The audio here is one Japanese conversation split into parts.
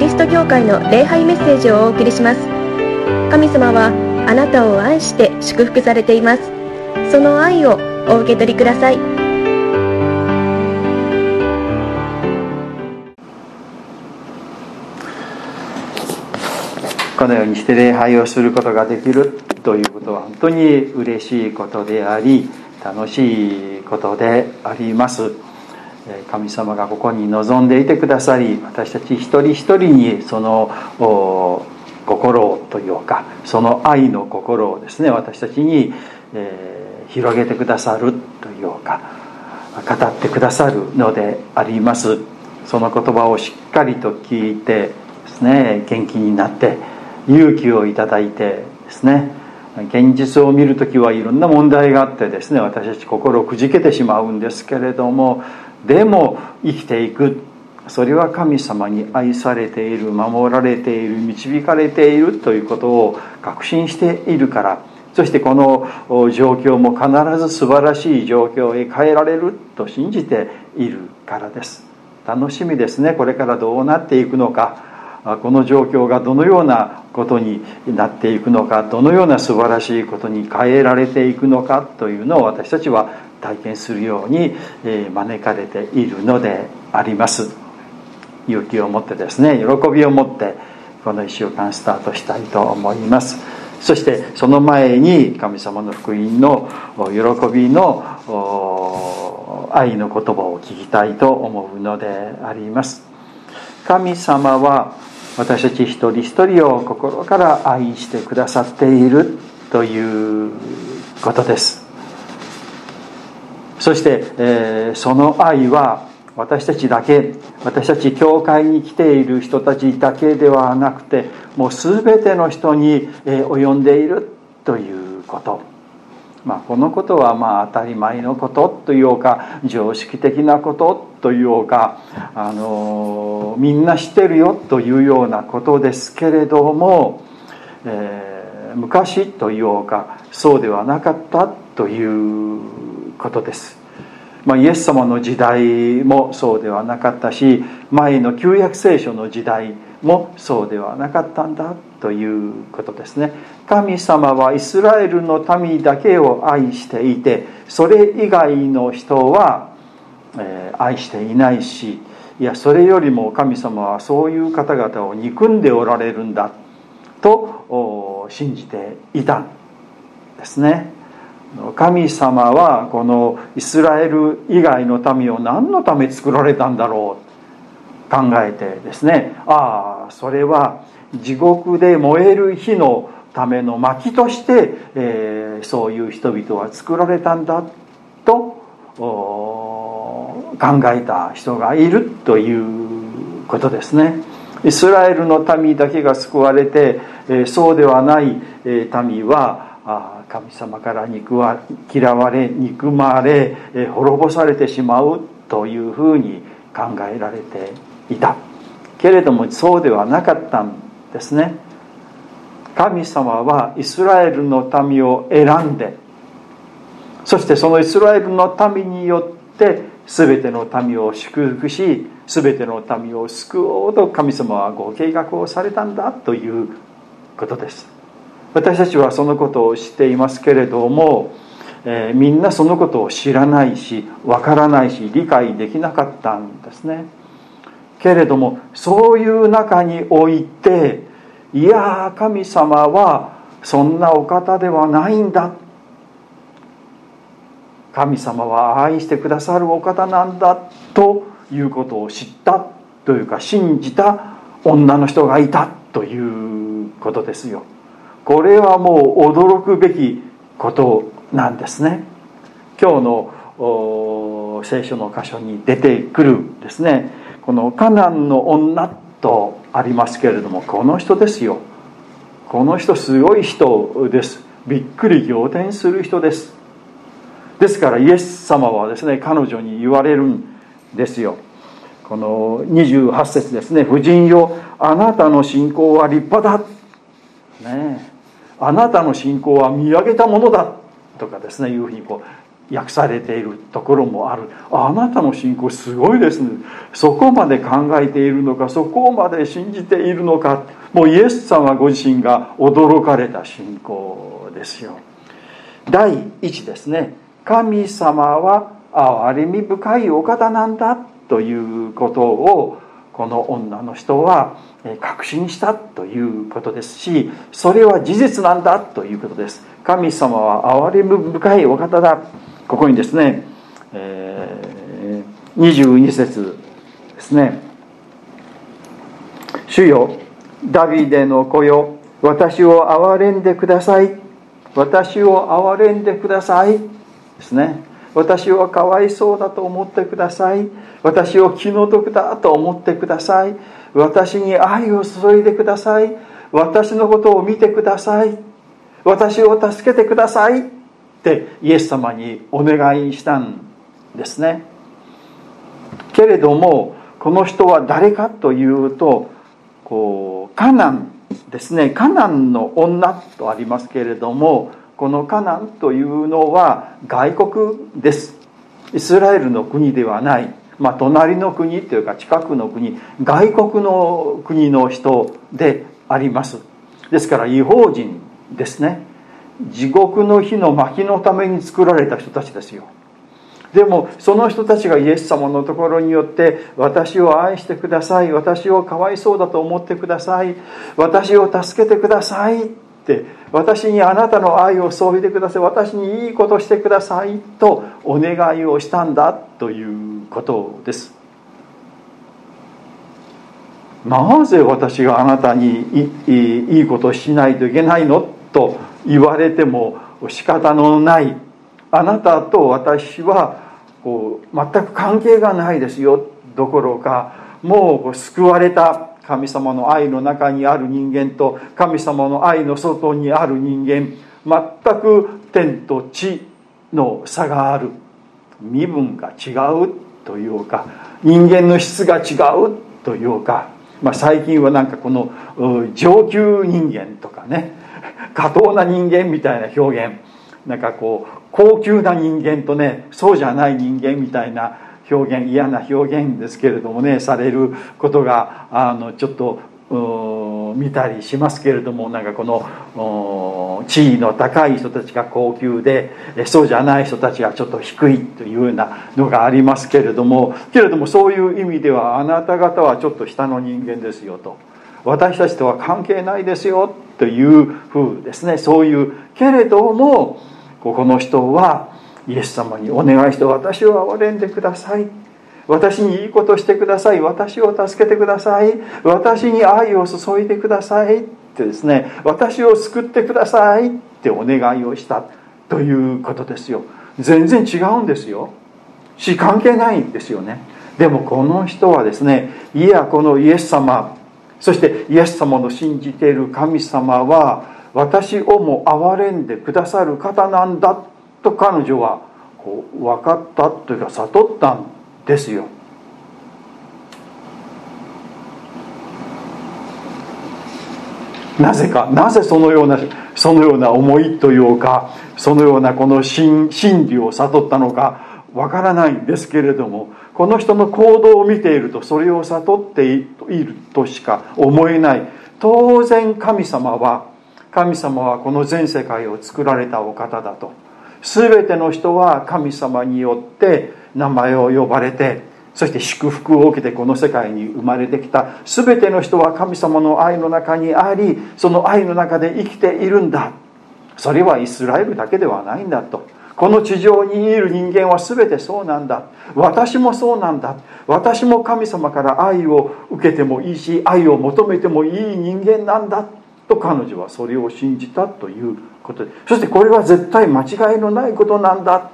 リスト教会の礼拝メッセージをお送りします。神様はあなたを愛して祝福されています。その愛をお受け取りください。このようにして礼拝をすることができるということは本当に嬉しいことであり楽しいことであります。神様がここに臨んでいてくださり私たち一人一人にその心というかその愛の心をですね私たちに、えー、広げてくださるというか語ってくださるのであります。その言葉をしっかりと聞いてですね元気になって勇気をいただいてですね現実を見る時はいろんな問題があってですね私たち心をくじけてしまうんですけれどもでも生きていく。それは神様に愛されている守られている導かれているということを確信しているから。そしてこの状況も必ず素晴らしい状況へ変えられると信じているからです。楽しみですね。これからどうなっていくのか。この状況がどのようなことになっていくのか。どのような素晴らしいことに変えられていくのか。というのを私たちは体験するように招かれているのであります。勇気を持ってですね喜びを持ってこの1週間スタートしたいと思います。そしてその前に神様の福音の喜びの愛の言葉を聞きたいと思うのであります。神様は私たち一人一人を心から愛してくださっているということです。そして、えー、その愛は私たちだけ私たち教会に来ている人たちだけではなくてもう全ての人に、えー、及んでいるということまあ、このことはまあ当たり前のことというか常識的なことというか、あのみんな知ってるよというようなことですけれども、え、昔というかそうではなかったということです。まあ、イエス様の時代もそうではなかったし前の旧約聖書の時代もそうではなかったんだということですね。神様はイスラエルの民だけを愛していてそれ以外の人は、え、愛していないしいやそれよりも神様はそういう方々を憎んでおられるんだと信じていたんですね。神様はこのイスラエル以外の民を何のため作られたんだろうと考えてですねああそれは地獄で燃える火のための薪として、えー、そういう人々は作られたんだと考えた人がいるということですね。イスラエルの民だけが救われて、えー、そうではない、えー、民はあ神様から憎わ嫌われ憎まれ、え、滅ぼされてしまうというふうに考えられていた。けれどもそうではなかったんですね。神様はイスラエルの民を選んでそしてそのイスラエルの民によって全ての民を祝福し全ての民を救おうと神様はご計画をされたんだということです。私たちはそのことを知っていますけれども、えー、みんなそのことを知らないしわからないし理解できなかったんですね。けれどもそういう中においていや神様はそんなお方ではないんだ。神様は愛してくださるお方なんだ。ということを知った。というか信じた女の人がいた。ということですよ。これはもう驚くべきことなんですね。今日の聖書の箇所に出てくるですね。このカナンの女とありますけれどもこの人ですよ。この人すごい人です。びっくり仰天する人です。ですからイエス様はですね彼女に言われるんですよ。この28節ですね「婦人よあなたの信仰は立派だ」ね。あなたの信仰は見上げたものだとかですねいうふうにこう訳されているところもある。あなたの信仰すごいですね。そこまで考えているのかそこまで信じているのか。もうイエス様ご自身が驚かれた信仰ですよ。第一ですね。神様は憐れみ深いお方なんだということをこの女の人は確信したということですしそれは事実なんだということです。神様は憐れみ深いお方だ。ここにですね、えー、22節ですね。主よダビデの子よ私を憐れんでください。私を憐れんでください。ですね。私はかわいそうだと思ってください。私を気の毒だと思ってください。私に愛を注いでください。私のことを見てください。私を助けてください。ってイエス様にお願いしたんですね。けれどもこの人は誰かというとこうカナンですね。カナンの女とありますけれどもこのカナンというのは外国です。イスラエルの国ではない。まあ、隣の国というか近くの国。外国の国の人であります。ですから違法人ですね。地獄の火の薪のために作られた人たちですよ。でもその人たちがイエス様のところによって私を愛してください。私をかわいそうだと思ってください。私を助けてくださいって私にあなたの愛を注いでください私にいいことしてくださいとお願いをしたんだということです。なぜ私があなたにいいことをしないといけないのと言われても仕方のない。あなたと私はこう全く関係がないですよ。どころかもう救われた。神様の愛の中にある人間と神様の愛の外にある人間全く天と地の差がある。身分が違うというか人間の質が違うというか、まあ、最近はなんかこの上級人間とかね。過当な人間みたいな表現。なんかこう高級な人間とねそうじゃない人間みたいな表現嫌な表現ですけれどもねされることがあのちょっと見たりしますけれどもなんかこの地位の高い人たちが高級でそうじゃない人たちがちょっと低いというようなのがありますけれどもけれどもそういう意味ではあなた方はちょっと下の人間ですよと。私たちとは関係ないですよというふうですね。そういうけれどもここの人はイエス様にお願いして私を憐れんでください。私にいいことしてください。私を助けてください。私に愛を注いでください。ってですね私を救ってください。ってお願いをしたということですよ。全然違うんですよ。し関係ないんですよね。でもこの人はですねいやこのイエス様そしてイエス様の信じている神様は私をも憐れんでくださる方なんだと彼女はこう分かったというか悟ったんですよ。なぜかなぜそのようなそのような思いというかそのようなこの真理を悟ったのかわからないんですけれどもこの人の行動を見ているとそれを悟っているとしか思えない。当然神様は神様はこの全世界を作られたお方だと。全ての人は神様によって名前を呼ばれてそして祝福を受けてこの世界に生まれてきた。全ての人は神様の愛の中にありその愛の中で生きているんだ。それはイスラエルだけではないんだと。この地上にいる人間は全てそうなんだ。私もそうなんだ。私も神様から愛を受けてもいいし愛を求めてもいい人間なんだ。と彼女はそれを信じたということで。そしてこれは絶対間違いのないことなんだ。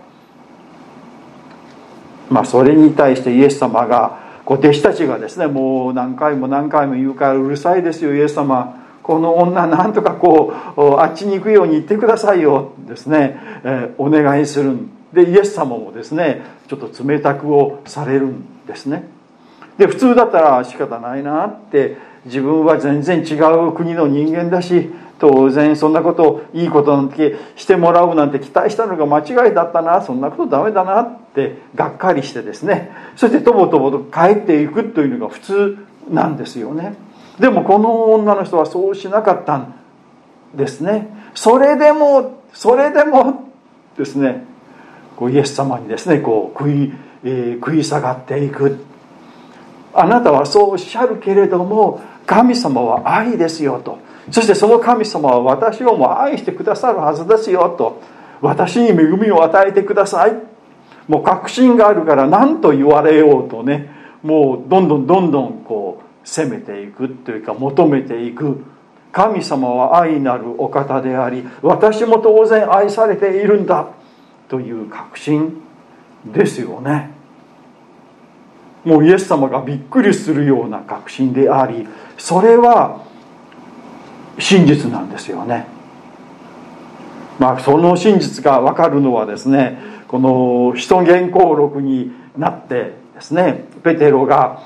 まあそれに対してイエス様がこう弟子たちがですねもう何回も何回も言うからうるさいですよ。イエス様この女なんとかこうあっちに行くように言ってくださいよ。ですね、えー、お願いするん。でイエス様もですねちょっと冷たくをされるんですね。で普通だったら仕方ないなって自分は全然違う国の人間だし当然そんなことをいいことなんてしてもらうなんて期待したのが間違いだったなそんなことダメだなってがっかりしてですね。そしてとぼとぼと帰っていくというのが普通なんですよね。でもこの女の人はそうしなかったんですね。それでもそれでもですねこうイエス様にですねこう食い,、えー、食い下がっていく。あなたはそうおっしゃるけれども神様は愛ですよと。そしてその神様は私をも愛してくださるはずですよと私に恵みを与えてください。もう確信があるから何と言われようとねもうどんどんどんどんこう攻めていくというか求めていく。神様は愛なるお方であり私も当然愛されているんだという確信ですよね。もうイエス様がびっくりするような確信でありそれは真実なんですよね。まあその真実が分かるのはですねこの使徒言行録になってですねペテロが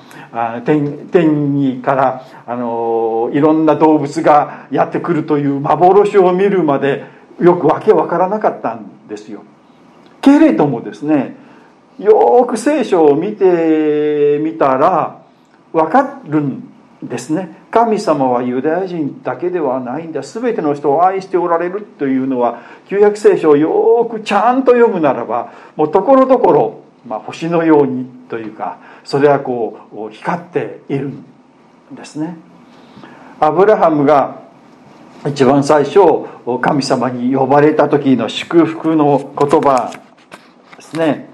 天天にからあのいろんな動物がやってくるという幻を見るまでよくわけわからなかったんですよ。けれどもですねよく聖書を見てみたら分かるんですね。神様はユダヤ人だけではないんだ。全ての人を愛しておられるというのは旧約聖書をよくちゃんと読むならばもうところどころ、ま、星のようにというかそれはこう光っているんですね。アブラハムが一番最初神様に呼ばれた時の祝福の言葉ですね。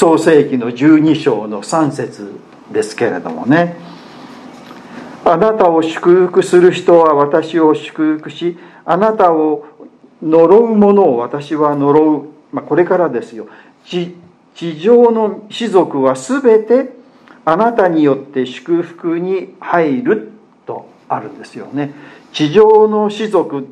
創世紀の12章の3節ですけれどもね。あなたを祝福する人は私を祝福しあなたを呪う者を私は呪う、まあ、これからですよ。地地上の士族は全てあなたによって祝福に入るとあるんですよね。地上の士族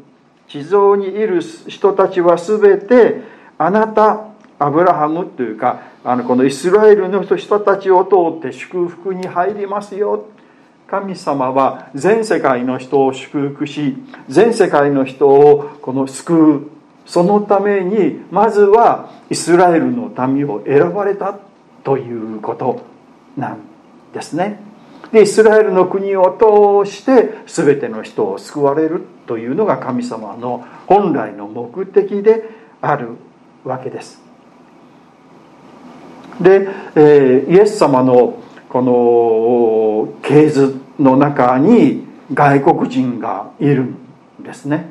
地上にいる人たちは全てあなたアブラハムというかあのこのイスラエルの人たちを通って祝福に入りますよ。神様は全世界の人を祝福し全世界の人をこの救う。そのためにまずはイスラエルの民を選ばれたということなんですね。でイスラエルの国を通して全ての人を救われるというのが神様の本来の目的であるわけです。で、えー、イエス様のこの系図の中に外国人がいるんですね。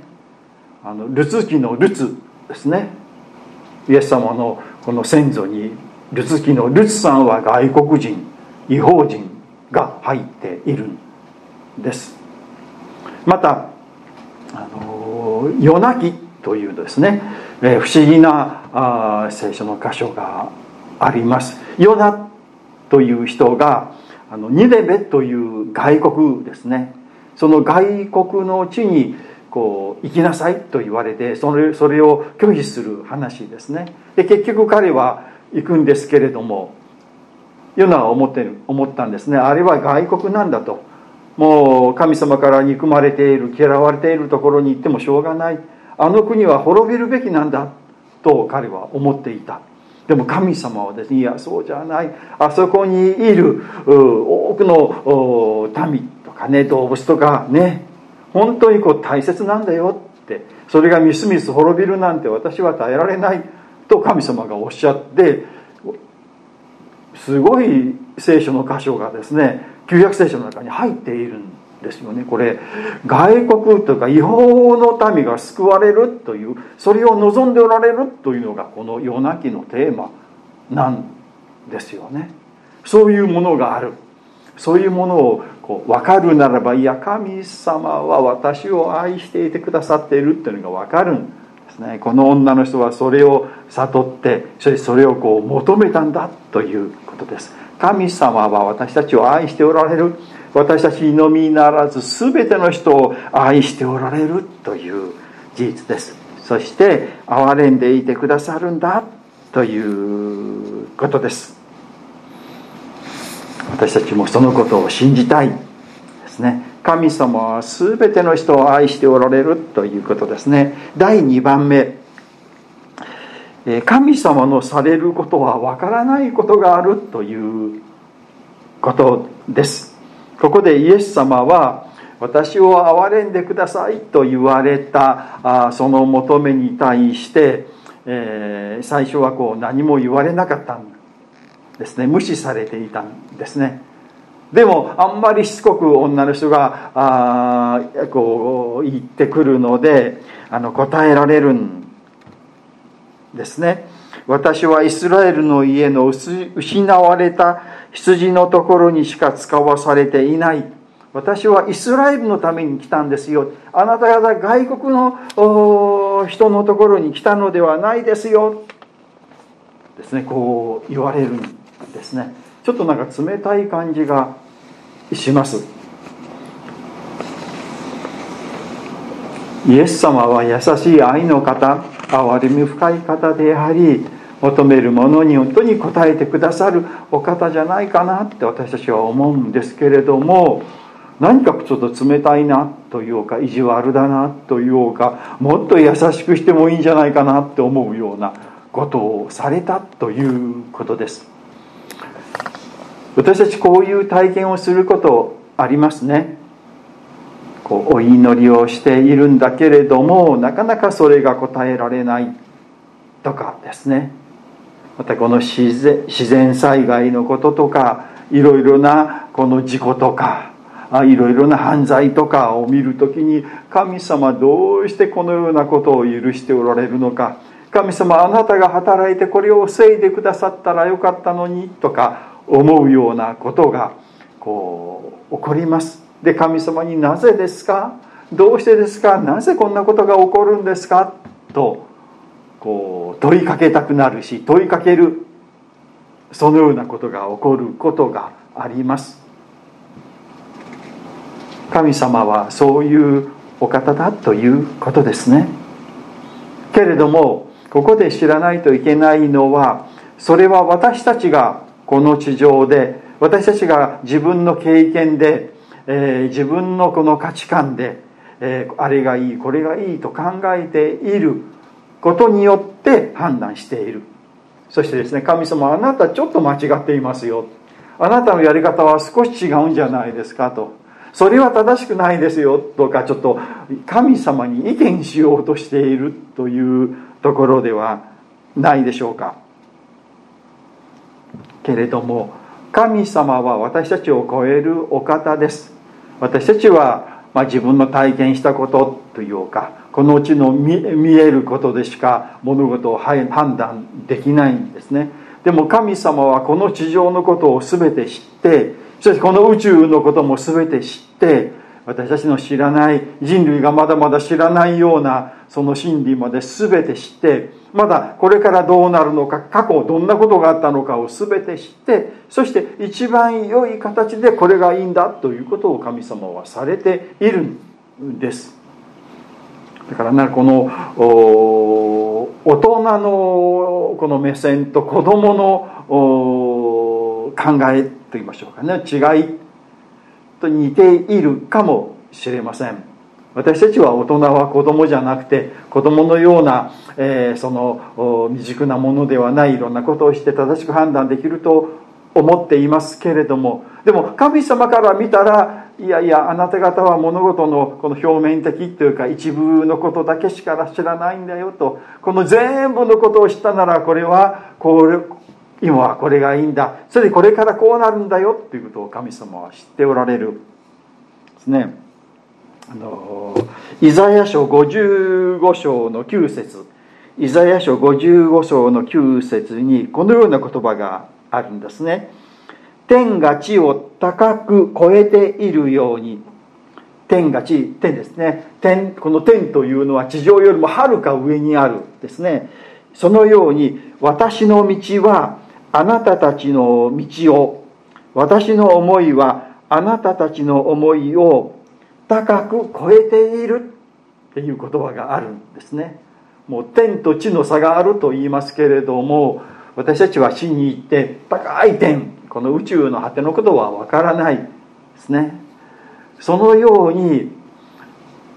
あのルツ記のルツですね。イエス様のこの先祖にルツ記のルツさんは外国人違法人が入っているんです。またあの夜泣きというですね、えー、不思議なあ聖書の箇所があります。ヨナという人があのニネベという外国ですね。その外国の地にこう行きなさいと言われてそれそれを拒否する話ですね。で結局彼は行くんですけれどもヨナは思ってる思ったんですね。あれは外国なんだと。もう神様から憎まれている嫌われているところに行ってもしょうがない。あの国は滅びるべきなんだと彼は思っていた。でも神様はですねいやそうじゃない。あそこにいる多くの民とかね動物とかね。本当にこう大切なんだよって。それがみすみす滅びるなんて私は耐えられないと神様がおっしゃってすごい聖書の箇所がですね旧約聖書の中に入っているんですよね。これ外国というか違法の民が救われるというそれを望んでおられるというのがこの夜泣きのテーマなんですよね。そういうものがある。そういうものをこう分かるならばいや神様は私を愛していてくださっているというのが分かるんですね。この女の人はそれを悟ってそしてそれをこう求めたんだということです。神様は私たちを愛しておられる。私たちのみならず全ての人を愛しておられるという事実です。そして憐れんでいてくださるんだということです。私たちもそのことを信じたいですね。神様は全ての人を愛しておられるということですね。第2番目。神様のされることはわからないことがあるということです。ここでイエス様は私を憐れんでくださいと言われたその求めに対して、え、最初はこう何も言われなかったんですね。無視されていたんですね。でもあんまりしつこく女の人があこう言ってくるのであの答えられるんですね。私はイスラエルの家の失われた羊のところにしか使わされていない。私はイスラエルのために来たんですよ。あなた方外国の人のところに来たのではないですよ。ですね。こう言われるんですね。ちょっとなんか冷たい感じがします。イエス様は優しい愛の方憐れみ深い方であり求めるものに本当に応えてくださるお方じゃないかなって私たちは思うんですけれども何かちょっと冷たいなというか意地悪だなというかもっと優しくしてもいいんじゃないかなって思うようなことをされたということです。私たちこういう体験をすることありますね。こうお祈りをしているんだけれどもなかなかそれが答えられないとかですね。またこの自然自然災害のこととかいろいろなこの事故とかいろいろな犯罪とかを見る時に神様どうしてこのようなことを許しておられるのか。神様あなたが働いてこれを防いでくださったらよかったのにとか思うようなことがこう起こります。で神様になぜですか？どうしてですか？なぜこんなことが起こるんですか？とこう問いかけたくなるし問いかけるそのようなことが起こることがあります。神様はそういうお方だということですね。けれどもここで知らないといけないのはそれは私たちがこの地上で私たちが自分の経験で、えー、自分のこの価値観で、えー、あれがいいこれがいいと考えていることによって判断している。そしてですね神様あなたちょっと間違っていますよ。あなたのやり方は少し違うんじゃないですかと。それは正しくないですよとかちょっと神様に意見しようとしているというところではないでしょうか。けれども神様は私たちを超えるお方です。私たちは、まあ、自分の体験したことというかこのうちの見えることでしか物事を判断できないんですね。でも神様はこの地上のことを全て知ってそしてこの宇宙のことも全て知って私たちの知らない人類がまだまだ知らないようなその真理まで全て知ってまだこれからどうなるのか過去どんなことがあったのかを全て知ってそして一番良い形でこれがいいんだということを神様はされているんです。だからねこの大人のこの目線と子供の考えと言いましょうかね。違いと似ているかもしれません。私たちは大人は子供じゃなくて子供のような、えー、その未熟なものではないいろんなことをして正しく判断できると思っていますけれどもでも神様から見たらいやいやあなた方は物事のこの表面的というか一部のことだけしか知らないんだよとこの全部のことを知ったならこれはこれ今はこれがいいんだ。それでこれからこうなるんだよということを神様は知っておられる。ですね。あのイザヤ書55章の9節。イザヤ書55章の9節にこのような言葉があるんですね。天が地を高く超えているように。天が地天ですね。天この天というのは地上よりもはるか上にあるですね。そのように私の道はあなたたちの道を。私の思いはあなたたちの思いを高く超えているっていう言葉があるんですね。もう天と地の差があると言いますけれども私たちは死に行って高い天この宇宙の果てのことはわからないですね。そのように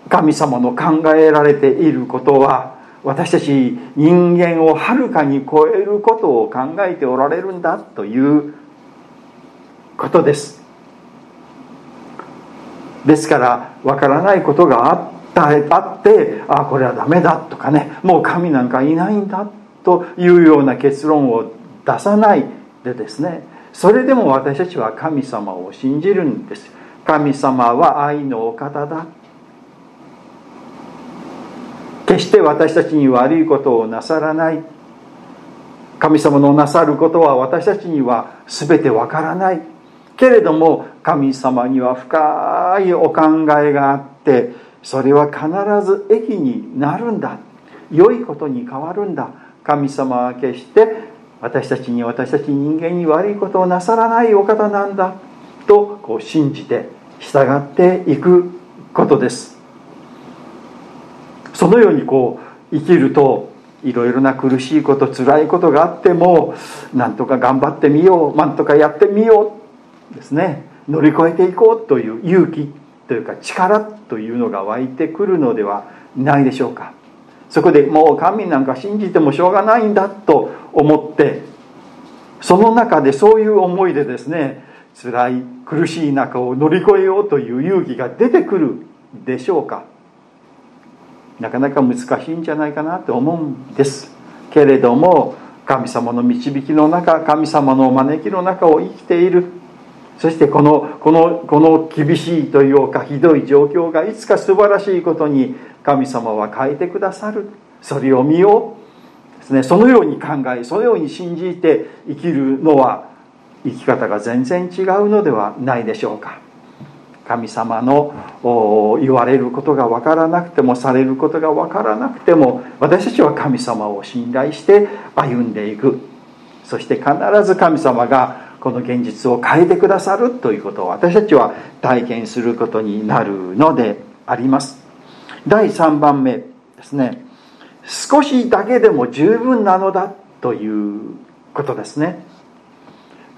神様の考えられていることは私たち人間をはるかに超えることを考えておられるんだということです。ですからわからないことがあったあってあこれはダメだとかねもう神なんかいないんだというような結論を出さないでですねそれでも私たちは神様を信じるんです。神様は愛のお方だ。決して私たちに悪いことをなさらない。神様のなさることは私たちには全てわからない。けれども神様には深いお考えがあってそれは必ず益になるんだ。良いことに変わるんだ。神様は決して私たちに私たち人間に悪いことをなさらないお方なんだ。とこう信じて従っていくことです。そのようにこう生きるといろいろな苦しいこと辛いことがあってもなんとか頑張ってみようなんとかやってみようですね。乗り越えていこうという勇気というか力というのが湧いてくるのではないでしょうか。そこでもう神なんか信じてもしょうがないんだと思ってその中でそういう思いでですね辛い苦しい中を乗り越えようという勇気が出てくるでしょうか。なかなか難しいんじゃないかなと思うんです。けれども神様の導きの中神様の招きの中を生きている。そしてこのこのこの厳しいというかひどい状況がいつか素晴らしいことに神様は変えてくださる。それを見ようですね。そのように考えそのように信じて生きるのは生き方が全然違うのではないでしょうか。神様の言われることが分からなくてもされることが分からなくても私たちは神様を信頼して歩んでいく。そして必ず神様がこの現実を変えてくださるということを私たちは体験することになるのであります。第3番目ですね。少しだけでも十分なのだということですね。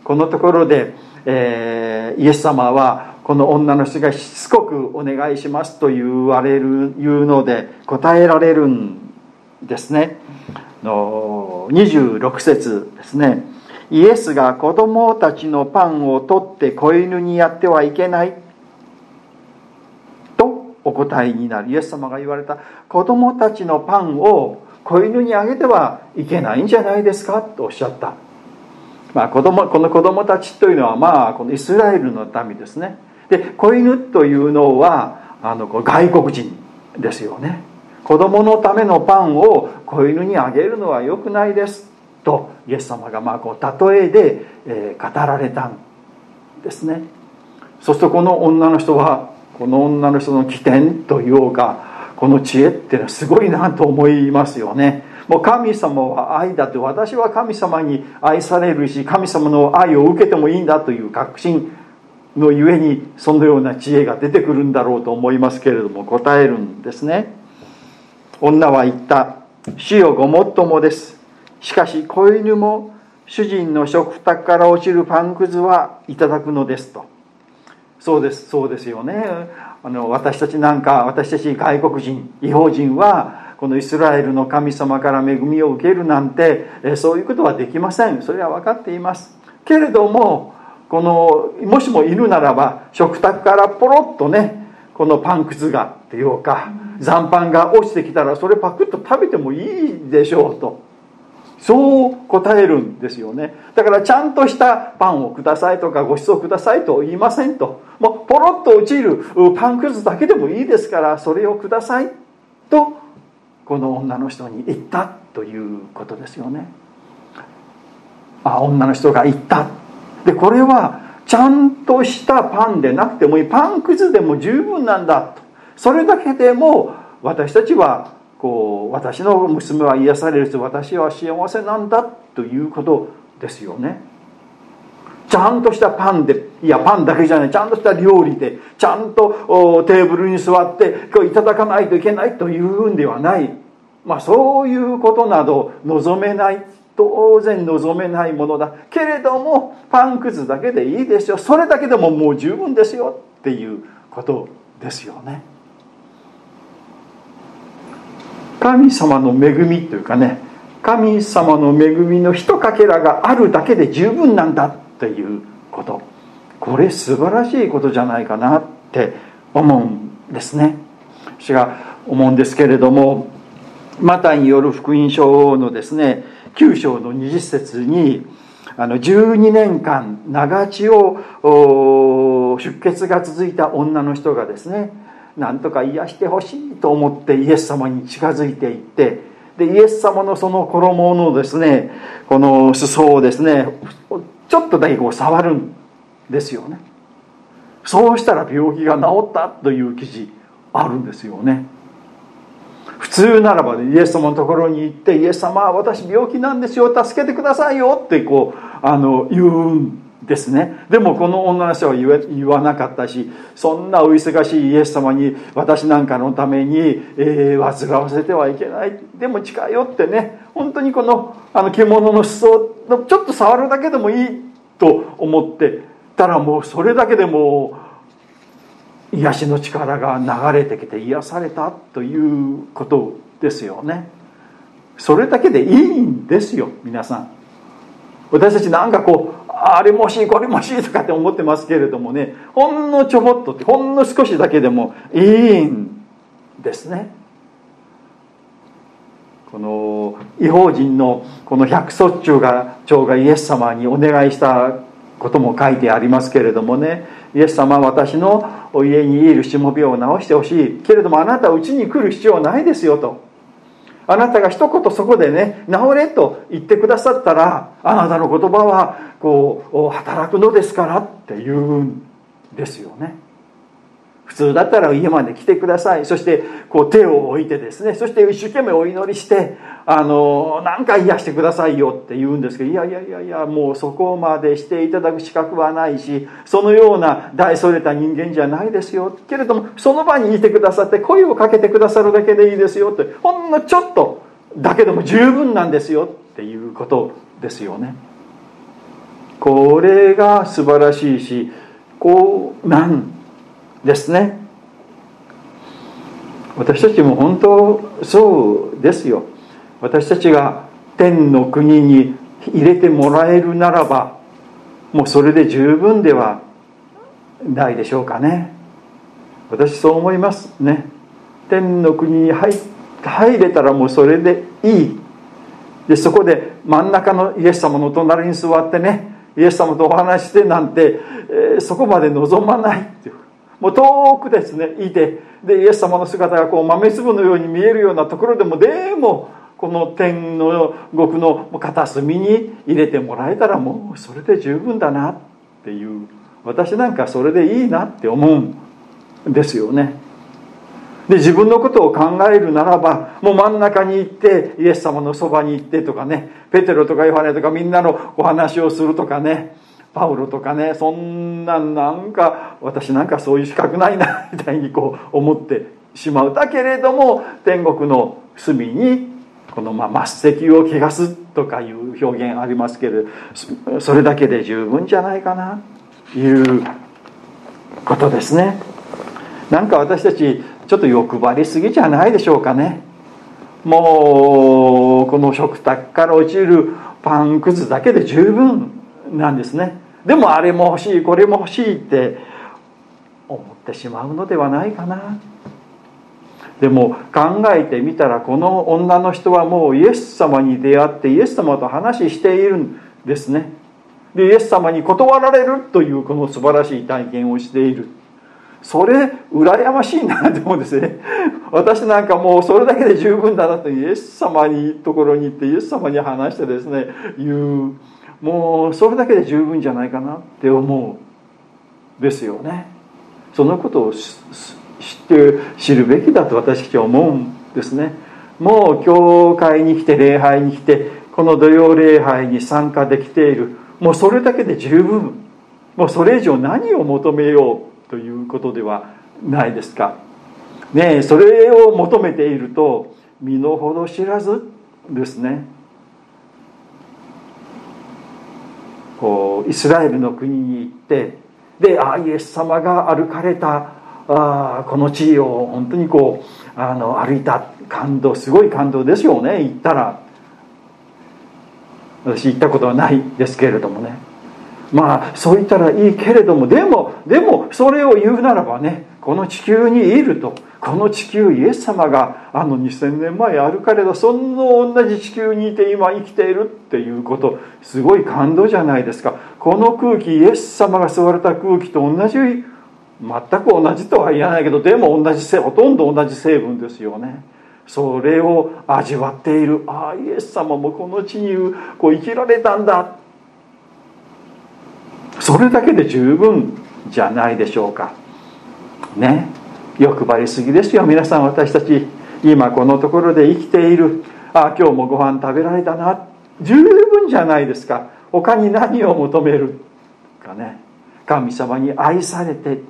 このところで、えー、イエス様はこの女の人がしつこくお願いしますと言われる言うので答えられるんですね。の26節ですね。イエスが子供たちのパンを取って子犬にやってはいけない。とお答えになるイエス様が言われた。子供たちのパンを子犬にあげてはいけないんじゃないですか？とおっしゃった。まあ、子供この子供たちというのはまあこのイスラエルの民ですね。で子犬というのはあの外国人ですよね。子供のためのパンを子犬にあげるのは良くないです。とイエス様がまあこう例えで、え、語られたんですね。そうするとこの女の人はこの女の人の起点というかこの知恵っていうのはすごいなと思いますよね。もう神様は愛だって私は神様に愛されるし神様の愛を受けてもいいんだという確信のゆえにそのような知恵が出てくるんだろうと思いますけれども答えるんですね。女は言った。主よごもっともです。しかし子犬も主人の食卓から落ちるパンくずはいただくのですと。そうですそうですよね。あの私たちなんか私たち外国人違法人はこのイスラエルの神様から恵みを受けるなんてそういうことはできません。それは分かっています。けれどもこのもしもいるならば食卓からポロッとねこのパンくずがっていうか残飯が落ちてきたらそれパクッと食べてもいいでしょうとそう答えるんですよね。だからちゃんとしたパンをくださいとかご馳走くださいと言いませんと。もうポロッと落ちるパンくずだけでもいいですからそれをくださいとこの女の人に言ったということですよね。あ女の人が言った。でこれはちゃんとしたパンでなくてもいい。パンくずでも十分なんだと。それだけでも私たちはこう私の娘は癒されるし私は幸せなんだということですよね。ちゃんとしたパンでいやパンだけじゃないちゃんとした料理でちゃんとテーブルに座って今日いただかないといけないというんではない。まあそういうことなど望めない当然望めないものだ。けれどもパンくずだけでいいですよ。それだけでももう十分ですよ。っていうことですよね。神様の恵みというかね神様の恵みのひとかけらがあるだけで十分なんだっていうこと。これ素晴らしいことじゃないかなって思うんですね。私が思うんですけれどもマタイによる福音書のですね9章の20節にあの12年間長血を出血が続いた女の人がですねなんとか癒してほしいと思ってイエス様に近づいていってでイエス様のその衣のですねこの裾をですねちょっとだけこう触るんですよね。そうしたら病気が治ったという記事あるんですよね。普通ならばイエス様のところに行ってイエス様私病気なんですよ助けてくださいよってこうあの言うんですね。でもこの女の人は言わなかったしそんなお忙しいイエス様に私なんかのために、えー、煩わせてはいけない。でも近寄ってね本当にこのあの獣の裾をちょっと触るだけでもいいと思ってたらもうそれだけでも癒しの力が流れてきて癒されたということですよね。それだけでいいんですよ皆さん。私たちなんかこうあれもしいこれもしいとかって思ってますけれどもねほんのちょぼっとほんの少しだけでもいいんですね。この違法人のこの百卒長が長がイエス様にお願いしたことも書いてありますけれどもねイエス様私のお家にいるしも病を治してほしい。けれどもあなたはうちに来る必要はないですよと。あなたが一言そこでね治れと言ってくださったらあなたの言葉はこう働くのですからって言うんですよね。普通だったら家まで来てください。そしてこう手を置いてですね。そして一生懸命お祈りしてあの何か癒してくださいよって言うんですけどいやいやいやいやもうそこまでしていただく資格はないしそのような大それた人間じゃないですよ。けれどもその場にいてくださって声をかけてくださるだけでいいですよってほんのちょっとだけでも十分なんですよっていうことですよね。これが素晴らしいしこうなんですね。私たちも本当そうですよ。私たちが天の国に入れてもらえるならばもうそれで十分ではないでしょうかね。私そう思いますね。天の国に入入れたらもうそれでいい。でそこで真ん中のイエス様の隣に座ってねイエス様とお話してなんて、えー、そこまで望まないっていう。もう遠くですね。いて。でイエス様の姿がこう豆粒のように見えるようなところでもでもこの天の極の片隅に入れてもらえたらもうそれで十分だなっていう。私なんかそれでいいなって思うんですよね。で自分のことを考えるならばもう真ん中に行ってイエス様のそばに行ってとかね。ペテロとかヨハネとかみんなのお話をするとかね。パウロとかねそんなんなんか私なんかそういう資格ないな みたいにこう思ってしまうだけれども天国の隅にこのまあ末席を汚すとかいう表現ありますけれどそれだけで十分じゃないかなということですね。なんか私たちちょっと欲張りすぎじゃないでしょうかね。もうこの食卓から落ちるパンくずだけで十分なんですね。でもあれも欲しいこれも欲しいって思ってしまうのではないかな。でも考えてみたらこの女の人はもうイエス様に出会ってイエス様と話しているんですね。でイエス様に断られるというこの素晴らしい体験をしている。それ羨ましいなと思うんですね。私なんかもうそれだけで十分だなとイエス様にところに行ってイエス様に話してですね言う。もうそれだけで十分じゃないかなって思うですよね。そのことを知って知るべきだと私たちは思うんですね。もう教会に来て礼拝に来てこの土曜礼拝に参加できている。もうそれだけで十分。もうそれ以上何を求めようということではないですか。ねそれを求めていると身の程知らずですね。こうイスラエルの国に行ってであイエス様が歩かれたあこの地を本当にこうあの歩いた感動すごい感動ですよね行ったら。私行ったことはないですけれどもね。まあそう言ったらいいけれどもでもでもそれを言うならばねこの地球にいると。この地球イエス様があの2000年前歩かれたそんな同じ地球にいて今生きているっていうことすごい感動じゃないですか。この空気イエス様が吸われた空気と同じ全く同じとは言わないけどでも同じほとんど同じ成分ですよね。それを味わっている。ああイエス様もこの地にこう生きられたんだ。それだけで十分じゃないでしょうか。ね。欲張りすぎですよ。皆さん私たち今このところで生きている。ああ今日もご飯食べられたな。十分じゃないですか。他に何を求めるかね。神様に愛されて。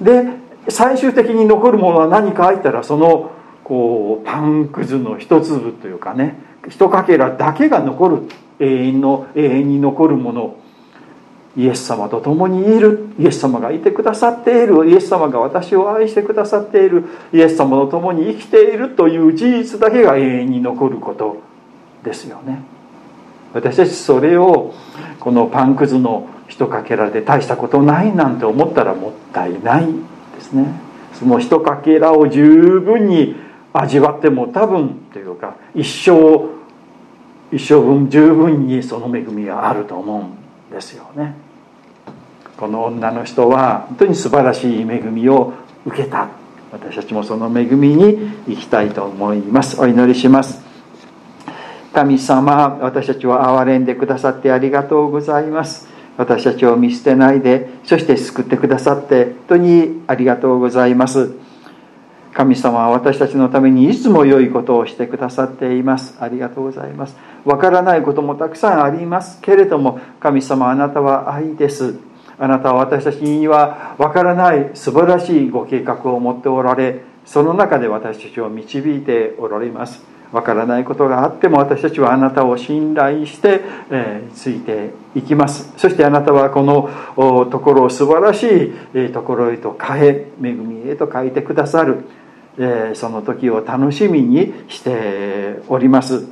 で最終的に残るものは何か入ったらそのこうパンくずの一粒というかね。一かけらだけが残る。永遠の永遠に残るもの。イエス様と共にいる。イエス様がいてくださっている。イエス様が私を愛してくださっている。イエス様と共に生きているという事実だけが永遠に残ることですよね。私たちそれをこのパンくずの一かけらで大したことないなんて思ったらもったいないですね。その一かけらを十分に味わっても多分というか一生一生分十分にその恵みがあると思うんですよね。この女の人は本当に素晴らしい恵みを受けた。私たちもその恵みに行きたいと思います。お祈りします。神様私たちを憐れんでくださってありがとうございます。私たちを見捨てないでそして救ってくださって本当にありがとうございます。神様は私たちのためにいつも良いことをしてくださっています。ありがとうございます。わからないこともたくさんありますけれども神様あなたは愛です。あなたは私たちにはわからない素晴らしいご計画を持っておられその中で私たちを導いておられます。わからないことがあっても私たちはあなたを信頼して、えー、ついていきます。そしてあなたはこのところを素晴らしいところへと変え恵みへと変えてくださる、えー、その時を楽しみにしております。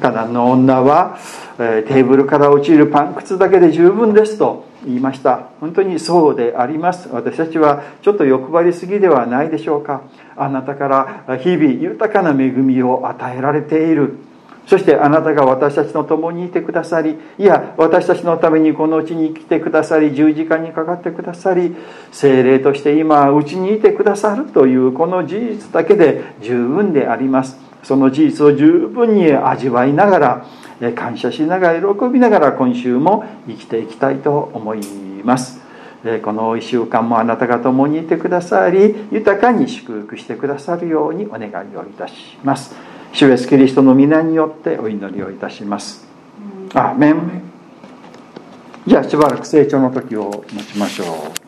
カナンの女は、えー、テーブルから落ちるパン靴だけで十分ですと言いました。本当にそうであります。私たちはちょっと欲張りすぎではないでしょうか。あなたから日々豊かな恵みを与えられている。そしてあなたが私たちの共にいてくださりいや私たちのためにこのうちに来てくださり十字架にかかってくださり精霊として今うちにいてくださるというこの事実だけで十分であります。その事実を十分に味わいながら感謝しながら喜びながら今週も生きていきたいと思います。この1週間もあなたが共にいてくださり豊かに祝福してくださるようにお願いをいたします。主イエスキリストの皆によってお祈りをいたします。アーメン。じゃあしばらく成長の時を待ちましょう